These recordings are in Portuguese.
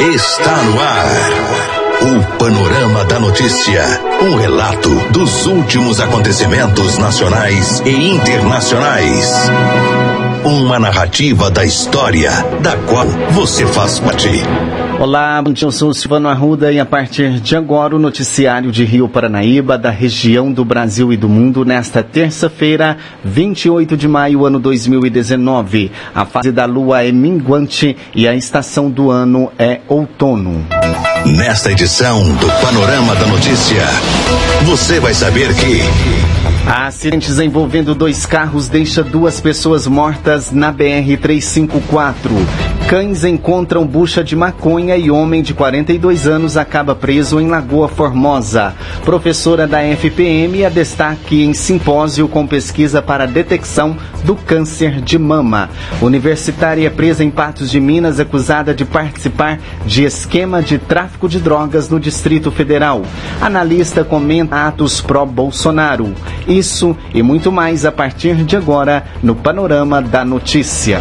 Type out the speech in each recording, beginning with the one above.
está no ar. O Panorama da Notícia. Um relato dos últimos acontecimentos nacionais e internacionais. Uma narrativa da história da qual você faz parte. Olá, eu sou Silvano Arruda e a partir de agora o noticiário de Rio Paranaíba, da região do Brasil e do mundo, nesta terça-feira, 28 de maio, ano 2019. A fase da lua é minguante e a estação do ano é outono. Nesta edição do Panorama da Notícia, você vai saber que. Acidentes envolvendo dois carros deixa duas pessoas mortas na BR-354. Cães encontram bucha de maconha e homem de 42 anos acaba preso em Lagoa Formosa. Professora da FPM a destaque em simpósio com pesquisa para detecção do câncer de mama. Universitária presa em Patos de Minas acusada de participar de esquema de tráfico de drogas no Distrito Federal. Analista comenta atos pró-Bolsonaro. Isso e muito mais a partir de agora no Panorama da Notícia.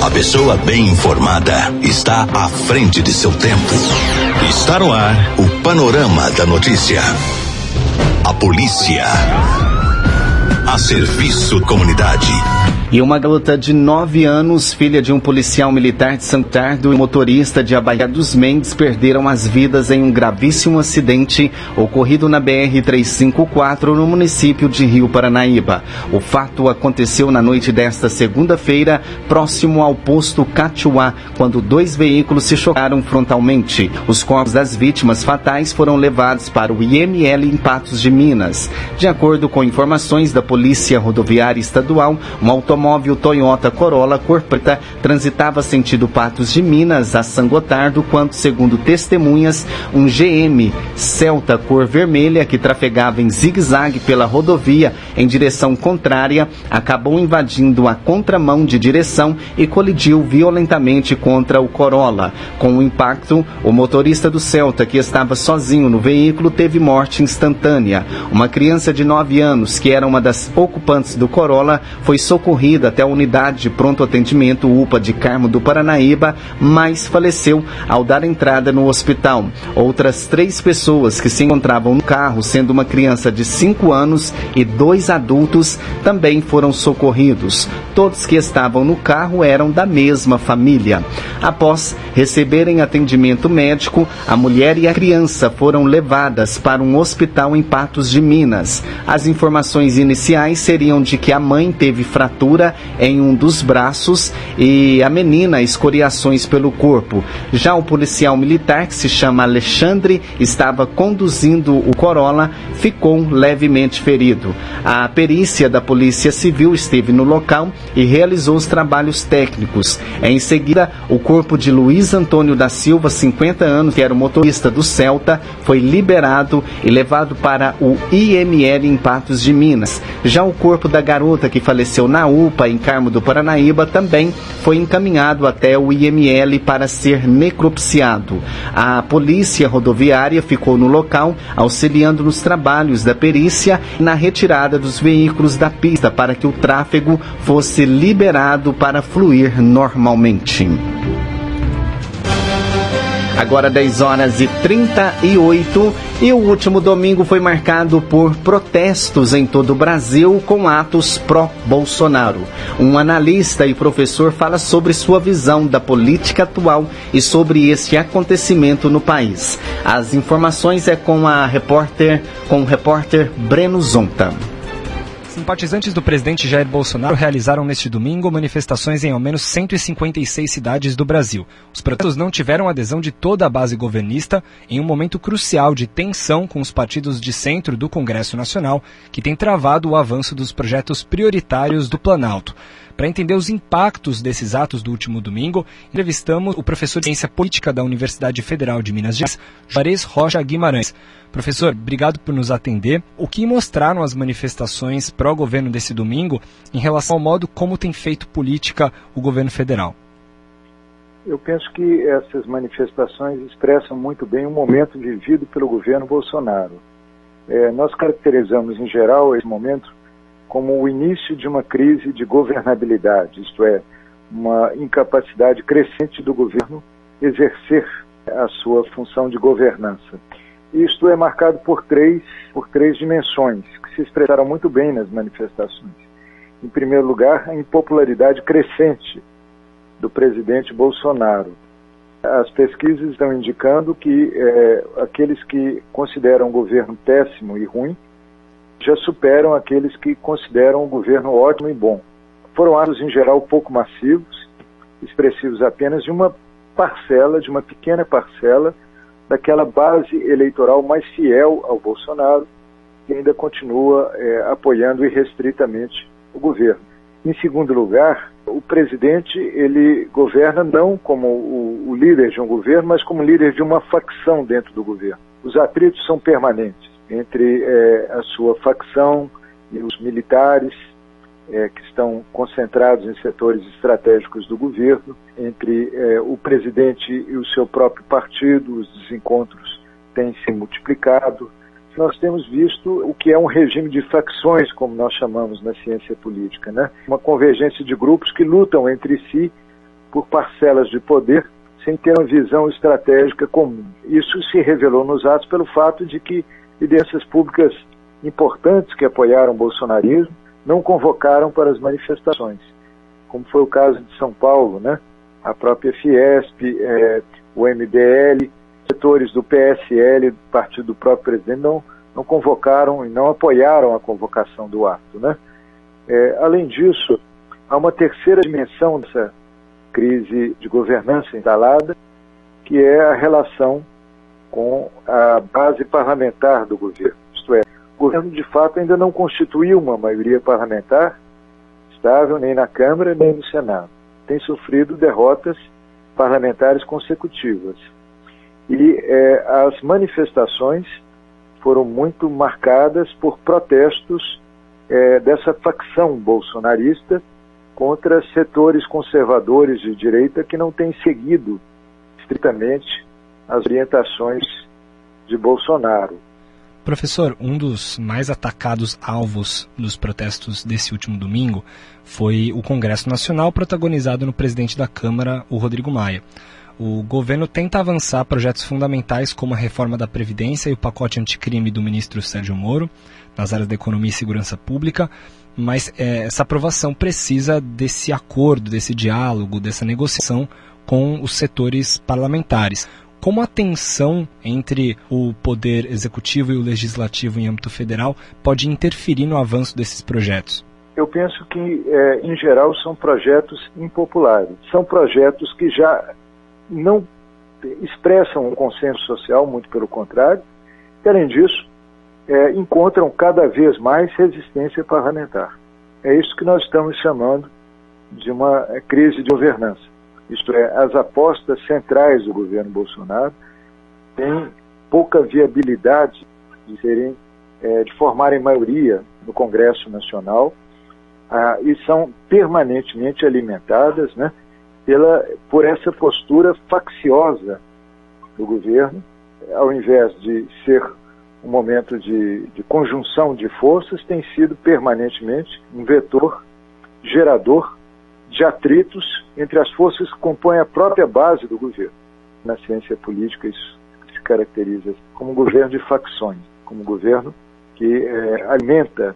A pessoa bem informada está à frente de seu tempo. Está no ar o Panorama da Notícia. A polícia. A serviço comunidade. E uma garota de 9 anos, filha de um policial militar de Santardo e motorista de Abaia dos Mendes, perderam as vidas em um gravíssimo acidente ocorrido na BR-354 no município de Rio Paranaíba. O fato aconteceu na noite desta segunda-feira, próximo ao posto Catuá, quando dois veículos se chocaram frontalmente. Os corpos das vítimas fatais foram levados para o IML em Patos de Minas. De acordo com informações da Polícia Rodoviária Estadual, um automóvel automóvel Toyota Corolla cor preta transitava sentido Patos de Minas a São Gotardo, quando, segundo testemunhas, um GM Celta cor vermelha que trafegava em zigue-zague pela rodovia em direção contrária acabou invadindo a contramão de direção e colidiu violentamente contra o Corolla. Com o impacto, o motorista do Celta, que estava sozinho no veículo, teve morte instantânea. Uma criança de 9 anos, que era uma das ocupantes do Corolla, foi socorrida até a unidade de pronto atendimento UPA de Carmo do Paranaíba, mas faleceu ao dar entrada no hospital. Outras três pessoas que se encontravam no carro, sendo uma criança de 5 anos e dois adultos, também foram socorridos. Todos que estavam no carro eram da mesma família. Após receberem atendimento médico, a mulher e a criança foram levadas para um hospital em Patos de Minas. As informações iniciais seriam de que a mãe teve fratura fratura em um dos braços e a menina escoriações pelo corpo. Já o policial militar, que se chama Alexandre, estava conduzindo o Corolla, ficou levemente ferido. A perícia da Polícia Civil esteve no local e realizou os trabalhos técnicos. Em seguida, o corpo de Luiz Antônio da Silva, 50 anos, que era o motorista do Celta, foi liberado e levado para o IML em Patos de Minas. Já o corpo da garota que faleceu na UPA UPA em Carmo do Paranaíba também foi encaminhado até o IML para ser necropsiado. A polícia rodoviária ficou no local, auxiliando nos trabalhos da perícia e na retirada dos veículos da pista para que o tráfego fosse liberado para fluir normalmente. Agora 10 horas e 38 e o último domingo foi marcado por protestos em todo o Brasil com atos pró-Bolsonaro. Um analista e professor fala sobre sua visão da política atual e sobre este acontecimento no país. As informações é com a repórter, com o repórter Breno Zonta. Simpatizantes do presidente Jair Bolsonaro realizaram neste domingo manifestações em ao menos 156 cidades do Brasil. Os protestos não tiveram adesão de toda a base governista em um momento crucial de tensão com os partidos de centro do Congresso Nacional, que tem travado o avanço dos projetos prioritários do Planalto. Para entender os impactos desses atos do último domingo, entrevistamos o professor de Ciência Política da Universidade Federal de Minas Gerais, Juarez Rocha Guimarães. Professor, obrigado por nos atender. O que mostraram as manifestações pró-governo desse domingo em relação ao modo como tem feito política o governo federal? Eu penso que essas manifestações expressam muito bem o momento vivido pelo governo Bolsonaro. É, nós caracterizamos, em geral, esse momento como o início de uma crise de governabilidade, isto é, uma incapacidade crescente do governo exercer a sua função de governança. Isto é marcado por três, por três dimensões que se expressaram muito bem nas manifestações. Em primeiro lugar, a impopularidade crescente do presidente Bolsonaro. As pesquisas estão indicando que é, aqueles que consideram o governo péssimo e ruim já superam aqueles que consideram o governo ótimo e bom. Foram atos, em geral, pouco massivos, expressivos apenas de uma parcela, de uma pequena parcela, daquela base eleitoral mais fiel ao Bolsonaro, que ainda continua é, apoiando irrestritamente o governo. Em segundo lugar, o presidente ele governa não como o, o líder de um governo, mas como líder de uma facção dentro do governo. Os atritos são permanentes entre é, a sua facção e os militares é, que estão concentrados em setores estratégicos do governo, entre é, o presidente e o seu próprio partido, os desencontros têm se multiplicado. Nós temos visto o que é um regime de facções, como nós chamamos na ciência política, né? uma convergência de grupos que lutam entre si por parcelas de poder sem ter uma visão estratégica comum. Isso se revelou nos atos pelo fato de que lideranças públicas importantes que apoiaram o bolsonarismo não convocaram para as manifestações, como foi o caso de São Paulo, né? a própria Fiesp, é, o MDL, setores do PSL, partido do próprio presidente, não, não convocaram e não apoiaram a convocação do ato. Né? É, além disso, há uma terceira dimensão dessa crise de governança instalada, que é a relação com a base parlamentar do governo. Isto é, o governo de fato ainda não constituiu uma maioria parlamentar estável nem na Câmara nem no Senado. Tem sofrido derrotas parlamentares consecutivas. E é, as manifestações foram muito marcadas por protestos é, dessa facção bolsonarista contra setores conservadores de direita que não têm seguido estritamente as orientações de Bolsonaro. Professor, um dos mais atacados alvos dos protestos desse último domingo foi o Congresso Nacional, protagonizado no presidente da Câmara, o Rodrigo Maia. O governo tenta avançar projetos fundamentais como a reforma da Previdência e o pacote anticrime do ministro Sérgio Moro, nas áreas da economia e segurança pública, mas é, essa aprovação precisa desse acordo, desse diálogo, dessa negociação com os setores parlamentares. Como a tensão entre o poder executivo e o legislativo em âmbito federal pode interferir no avanço desses projetos? Eu penso que, é, em geral, são projetos impopulares. São projetos que já não expressam um consenso social, muito pelo contrário, e, além disso, é, encontram cada vez mais resistência parlamentar. É isso que nós estamos chamando de uma crise de governança isto é, as apostas centrais do governo Bolsonaro têm pouca viabilidade de serem, é, de formarem maioria no Congresso Nacional ah, e são permanentemente alimentadas, né, pela por essa postura facciosa do governo, ao invés de ser um momento de, de conjunção de forças, tem sido permanentemente um vetor gerador de atritos entre as forças que compõem a própria base do governo. Na ciência política, isso se caracteriza como um governo de facções, como um governo que é, alimenta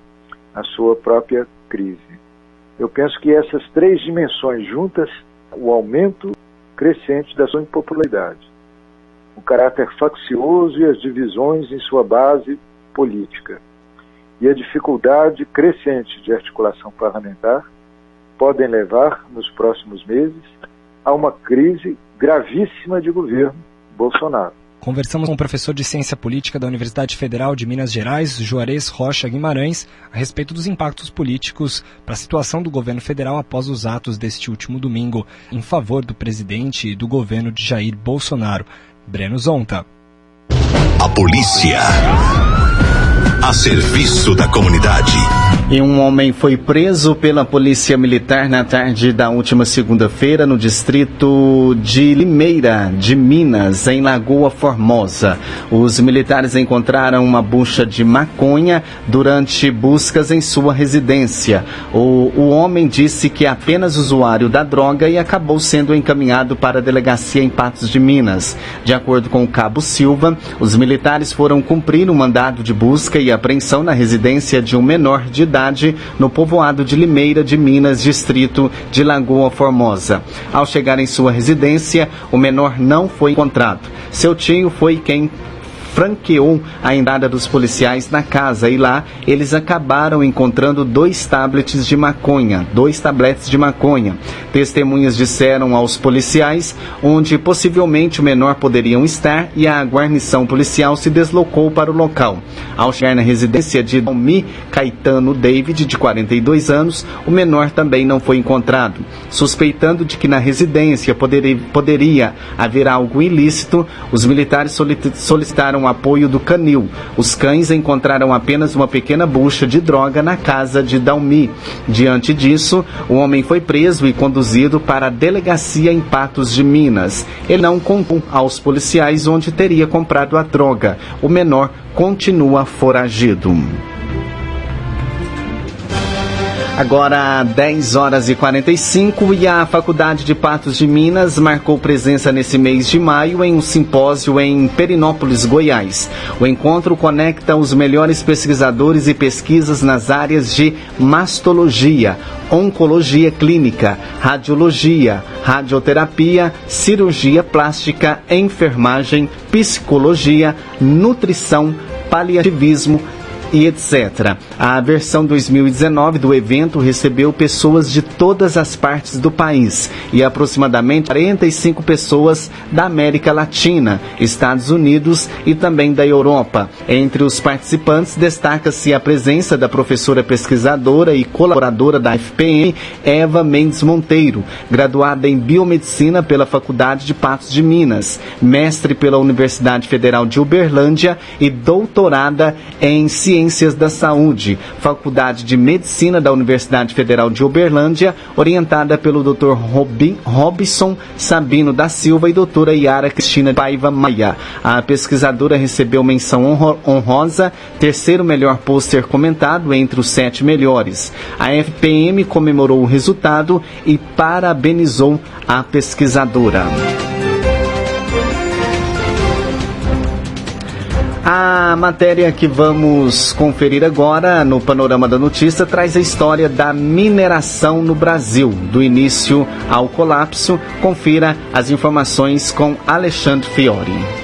a sua própria crise. Eu penso que essas três dimensões juntas, o aumento crescente da sua impopularidade, o caráter faccioso e as divisões em sua base política, e a dificuldade crescente de articulação parlamentar, podem levar, nos próximos meses, a uma crise gravíssima de governo Bolsonaro. Conversamos com o professor de Ciência Política da Universidade Federal de Minas Gerais, Juarez Rocha Guimarães, a respeito dos impactos políticos para a situação do governo federal após os atos deste último domingo em favor do presidente e do governo de Jair Bolsonaro. Breno Zonta. A polícia. A serviço da comunidade. E um homem foi preso pela Polícia Militar na tarde da última segunda-feira no distrito de Limeira, de Minas, em Lagoa Formosa. Os militares encontraram uma bucha de maconha durante buscas em sua residência. O, o homem disse que é apenas usuário da droga e acabou sendo encaminhado para a delegacia em Patos de Minas. De acordo com o Cabo Silva, os militares foram cumprir um mandado de busca e apreensão na residência de um menor de idade cidade, no povoado de Limeira de Minas, distrito de Lagoa Formosa. Ao chegar em sua residência, o menor não foi encontrado. Seu tio foi quem franqueou a entrada dos policiais na casa e lá eles acabaram encontrando dois tablets de maconha, dois tabletes de maconha. Testemunhas disseram aos policiais onde possivelmente o menor poderiam estar e a guarnição policial se deslocou para o local. Ao chegar na residência de Dalmi Caetano David, de 42 anos, o menor também não foi encontrado. Suspeitando de que na residência poderia, poderia haver algo ilícito, os militares solicitaram o apoio do canil. Os cães encontraram apenas uma pequena bucha de droga na casa de Dalmi. Diante disso, o homem foi preso e conduzido para a delegacia em Patos de Minas. Ele não contou aos policiais onde teria comprado a droga. O menor continua foragido. Agora 10 horas e 45 e a Faculdade de Patos de Minas marcou presença nesse mês de maio em um simpósio em Perinópolis, Goiás. O encontro conecta os melhores pesquisadores e pesquisas nas áreas de mastologia, oncologia clínica, radiologia, radioterapia, cirurgia plástica, enfermagem, psicologia, nutrição, paliativismo, e etc. A versão 2019 do evento recebeu pessoas de todas as partes do país e aproximadamente 45 pessoas da América Latina, Estados Unidos e também da Europa. Entre os participantes destaca-se a presença da professora pesquisadora e colaboradora da FPM, Eva Mendes Monteiro, graduada em Biomedicina pela Faculdade de Patos de Minas, mestre pela Universidade Federal de Uberlândia e doutorada em Ciências Ciências da Saúde, Faculdade de Medicina da Universidade Federal de Uberlândia, orientada pelo Dr. Robin, Robson Sabino da Silva e doutora Yara Cristina Paiva Maia. A pesquisadora recebeu menção honrosa, terceiro melhor pôster comentado entre os sete melhores. A FPM comemorou o resultado e parabenizou a pesquisadora. A matéria que vamos conferir agora no Panorama da Notícia traz a história da mineração no Brasil, do início ao colapso. Confira as informações com Alexandre Fiore.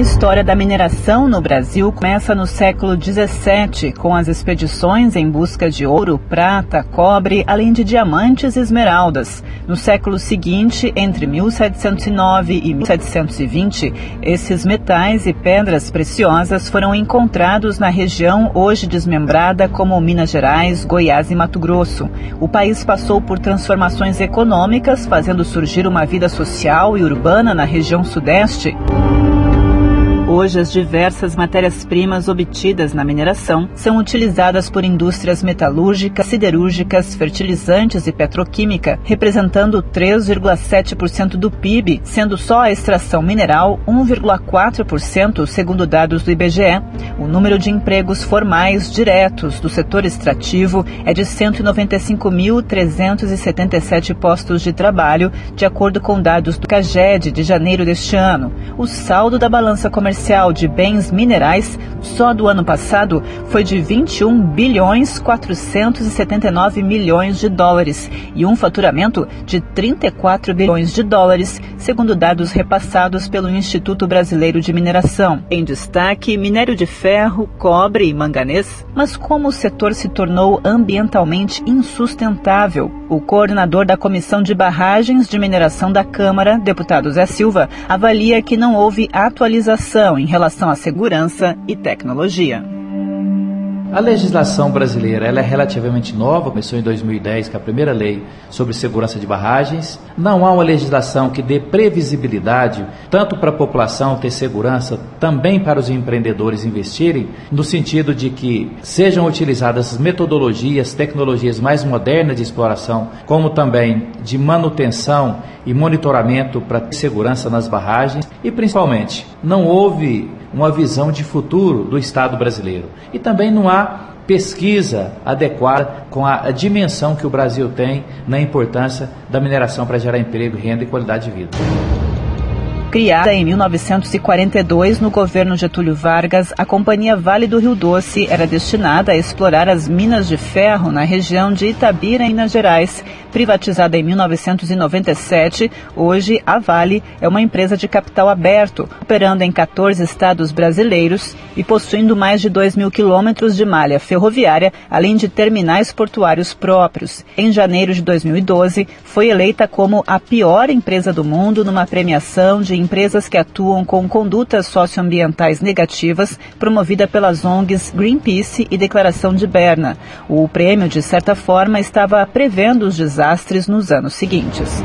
A história da mineração no Brasil começa no século XVII, com as expedições em busca de ouro, prata, cobre, além de diamantes e esmeraldas. No século seguinte, entre 1709 e 1720, esses metais e pedras preciosas foram encontrados na região hoje desmembrada como Minas Gerais, Goiás e Mato Grosso. O país passou por transformações econômicas, fazendo surgir uma vida social e urbana na região sudeste. Hoje, as diversas matérias-primas obtidas na mineração são utilizadas por indústrias metalúrgicas, siderúrgicas, fertilizantes e petroquímica, representando 3,7% do PIB, sendo só a extração mineral 1,4%, segundo dados do IBGE. O número de empregos formais diretos do setor extrativo é de 195.377 postos de trabalho, de acordo com dados do CAGED de janeiro deste ano. O saldo da balança comercial comercial de bens minerais só do ano passado foi de 21 bilhões 479 milhões de dólares e um faturamento de 34 bilhões de dólares, segundo dados repassados pelo Instituto Brasileiro de Mineração. Em destaque, minério de ferro, cobre e manganês. Mas como o setor se tornou ambientalmente insustentável? O coordenador da Comissão de Barragens de Mineração da Câmara, deputado Zé Silva, avalia que não houve atualização em relação à segurança e tecnologia. A legislação brasileira ela é relativamente nova, começou em 2010 com a primeira lei sobre segurança de barragens. Não há uma legislação que dê previsibilidade tanto para a população ter segurança, também para os empreendedores investirem, no sentido de que sejam utilizadas metodologias, tecnologias mais modernas de exploração, como também de manutenção e monitoramento para segurança nas barragens e principalmente não houve uma visão de futuro do Estado brasileiro. E também não há pesquisa adequada com a, dimensão que o Brasil tem na importância da mineração para gerar emprego, renda e qualidade de vida. Criada em 1942 no governo Getúlio Vargas, a Companhia Vale do Rio Doce era destinada a explorar as minas de ferro na região de Itabira, Minas Gerais. Privatizada em 1997, hoje a Vale é uma empresa de capital aberto, operando em 14 estados brasileiros e possuindo mais de 2 mil quilômetros de malha ferroviária, além de terminais portuários próprios. Em janeiro de 2012, foi eleita como a pior empresa do mundo numa premiação de empresas que atuam com condutas socioambientais negativas, promovida pelas ONGs Greenpeace e Declaração de Berna. O prêmio, de certa forma, estava prevendo os desastres nos anos seguintes.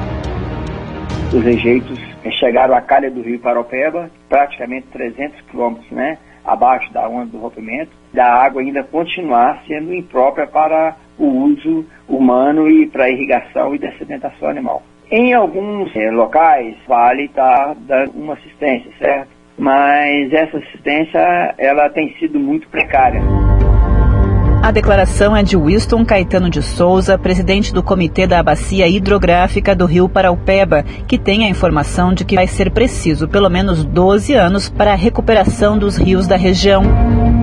Os rejeitos chegaram à calha do rio Paropeba, praticamente 300 quilômetros né, abaixo da onda do rompimento, da água ainda continuar sendo imprópria para o uso humano e para irrigação e dessedentação animal. Em alguns eh, locais, Vale está dando uma assistência, certo? Mas essa assistência, ela tem sido muito precária. A declaração é de Winston Caetano de Souza, presidente do Comitê da Bacia Hidrográfica do Rio Paraupeba, que tem a informação de que vai ser preciso pelo menos 12 anos para a recuperação dos rios da região.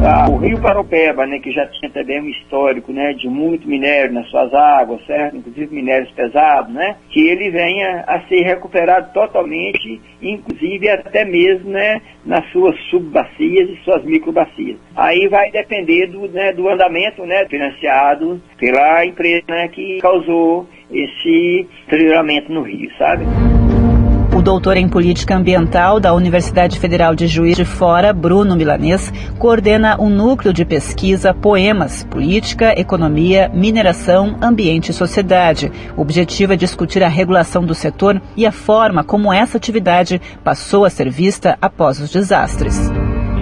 Ah, o Rio Paraupeba, né, que já tinha também um histórico né, de muito minério nas suas águas, certo? inclusive minérios pesados, né, que ele venha a ser recuperado totalmente, inclusive até mesmo né, nas suas subbacias e suas microbacias. Aí vai depender do, né, do andamento né, financiado pela empresa né, que causou esse deterioramento no rio, sabe? O doutor em política ambiental da Universidade Federal de Juiz de Fora, Bruno Milanês, coordena um núcleo de pesquisa Poemas, Política, Economia, Mineração, Ambiente e Sociedade. O objetivo é discutir a regulação do setor e a forma como essa atividade passou a ser vista após os desastres.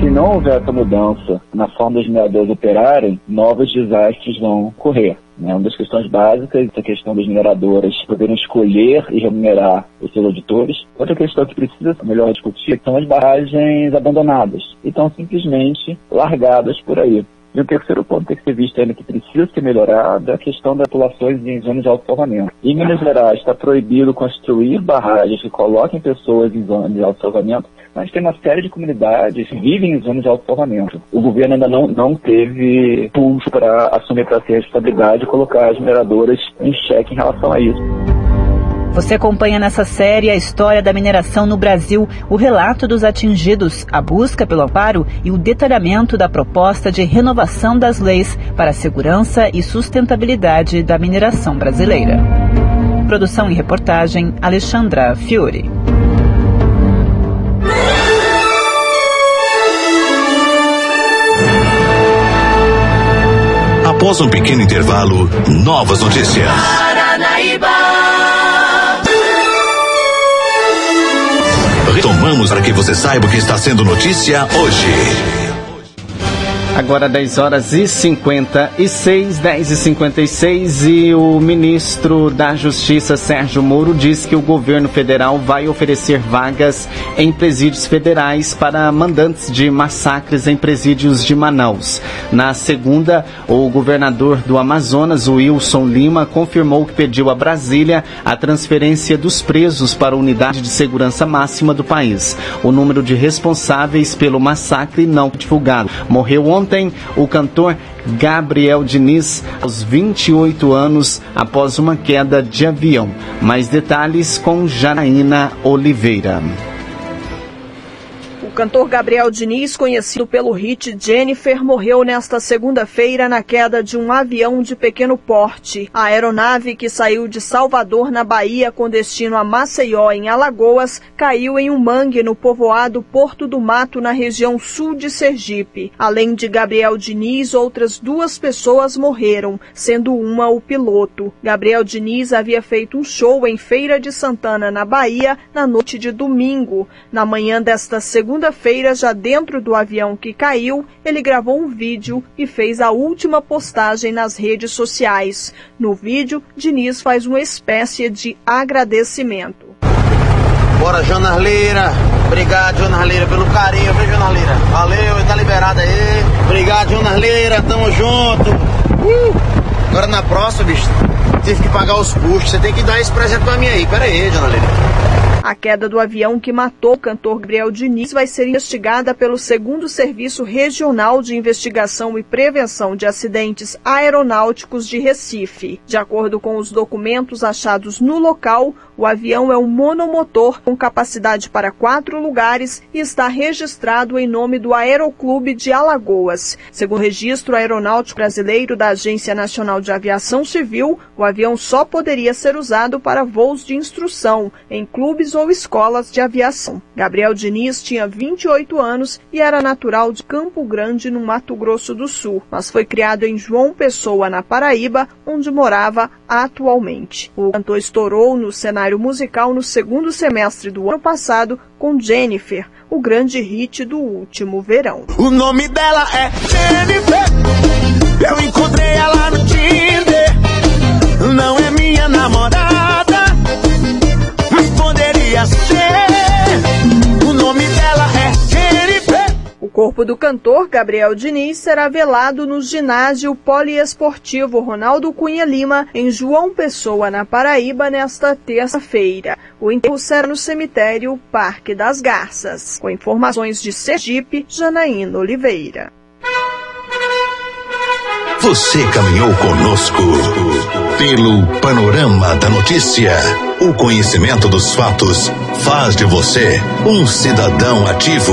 Se não houver essa mudança na forma dos mineradores operarem, novos desastres vão ocorrer. Né? Uma das questões básicas é a questão das mineradoras poderem escolher e remunerar os seus auditores. Outra questão que precisa melhor discutir são as barragens abandonadas e estão simplesmente largadas por aí. E o terceiro ponto que tem que ser visto ainda que precisa ser melhorado é a questão das populações em zonas de alto salvamento. Em Minas Gerais está proibido construir barragens que coloquem pessoas em zonas de alto salvamento, mas tem uma série de comunidades que vivem em zonas de alto salvamento. O governo ainda não, não teve pulso para assumir para si a responsabilidade e colocar as mineradoras em xeque em relação a isso. Você acompanha nessa série a história da mineração no Brasil, o relato dos atingidos, a busca pelo amparo e o detalhamento da proposta de renovação das leis para a segurança e sustentabilidade da mineração brasileira. Produção e reportagem Alexandra Fiore. Após um pequeno intervalo, novas notícias. Paranaíba! Retomamos para que você saiba o que está sendo notícia hoje. Agora 10 horas e 56, 10 e 56 e o ministro da Justiça Sérgio Moro diz que o governo federal vai oferecer vagas em presídios federais para mandantes de massacres em presídios de Manaus. Na segunda, o governador do Amazonas, Wilson Lima, confirmou que pediu a Brasília a transferência dos presos para a unidade de segurança máxima do país. O número de responsáveis pelo massacre não divulgado. Morreu ontem Ontem, o cantor Gabriel Diniz, aos 28 anos, após uma queda de avião. Mais detalhes com Janaína Oliveira cantor Gabriel Diniz, conhecido pelo hit Jennifer, morreu nesta segunda-feira na queda de um avião de pequeno porte. A aeronave que saiu de Salvador, na Bahia, com destino a Maceió, em Alagoas, caiu em um mangue no povoado Porto do Mato, na região sul de Sergipe. Além de Gabriel Diniz, outras duas pessoas morreram, sendo uma o piloto. Gabriel Diniz havia feito um show em Feira de Santana, na Bahia, na noite de domingo. Na manhã desta segunda-feira, já dentro do avião que caiu, ele gravou um vídeo e fez a última postagem nas redes sociais. No vídeo, Diniz faz uma espécie de agradecimento. Bora, Jornaleira. Obrigado, Jornaleira, pelo carinho, viu, Jornaleira? Valeu, tá liberado aí. Obrigado, Jornaleira, tamo junto. Uh! Agora na próxima, bicho, tive que pagar os custos. Você tem que dar esse presente pra mim aí. Pera aí, Jornaleira. A queda do avião que matou o cantor Gabriel Diniz vai ser investigada pelo segundo Serviço Regional de Investigação e Prevenção de Acidentes Aeronáuticos de Recife. De acordo com os documentos achados no local, o avião é um monomotor com capacidade para quatro lugares e está registrado em nome do Aeroclube de Alagoas. Segundo o registro aeronáutico brasileiro da Agência Nacional de Aviação Civil, o avião só poderia ser usado para voos de instrução em clubes ou escolas de aviação. Gabriel Diniz tinha 28 anos e era natural de Campo Grande, no Mato Grosso do Sul, mas foi criado em João Pessoa, na Paraíba, onde morava atualmente. O cantor estourou no cenário musical no segundo semestre do ano passado com Jennifer, o grande hit do último verão. O nome dela é Jennifer. Eu encontrei ela no Tinder. Não é minha namorada, mas poderia ser. Corpo do cantor Gabriel Diniz será velado no ginásio poliesportivo Ronaldo Cunha Lima, em João Pessoa, na Paraíba, nesta terça-feira. O enterro será no cemitério Parque das Garças. Com informações de Sergipe, Janaína Oliveira. Você caminhou conosco pelo panorama da notícia. O conhecimento dos fatos faz de você um cidadão ativo.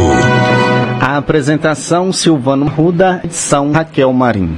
A apresentação Silvano Ruda, edição Raquel Marim.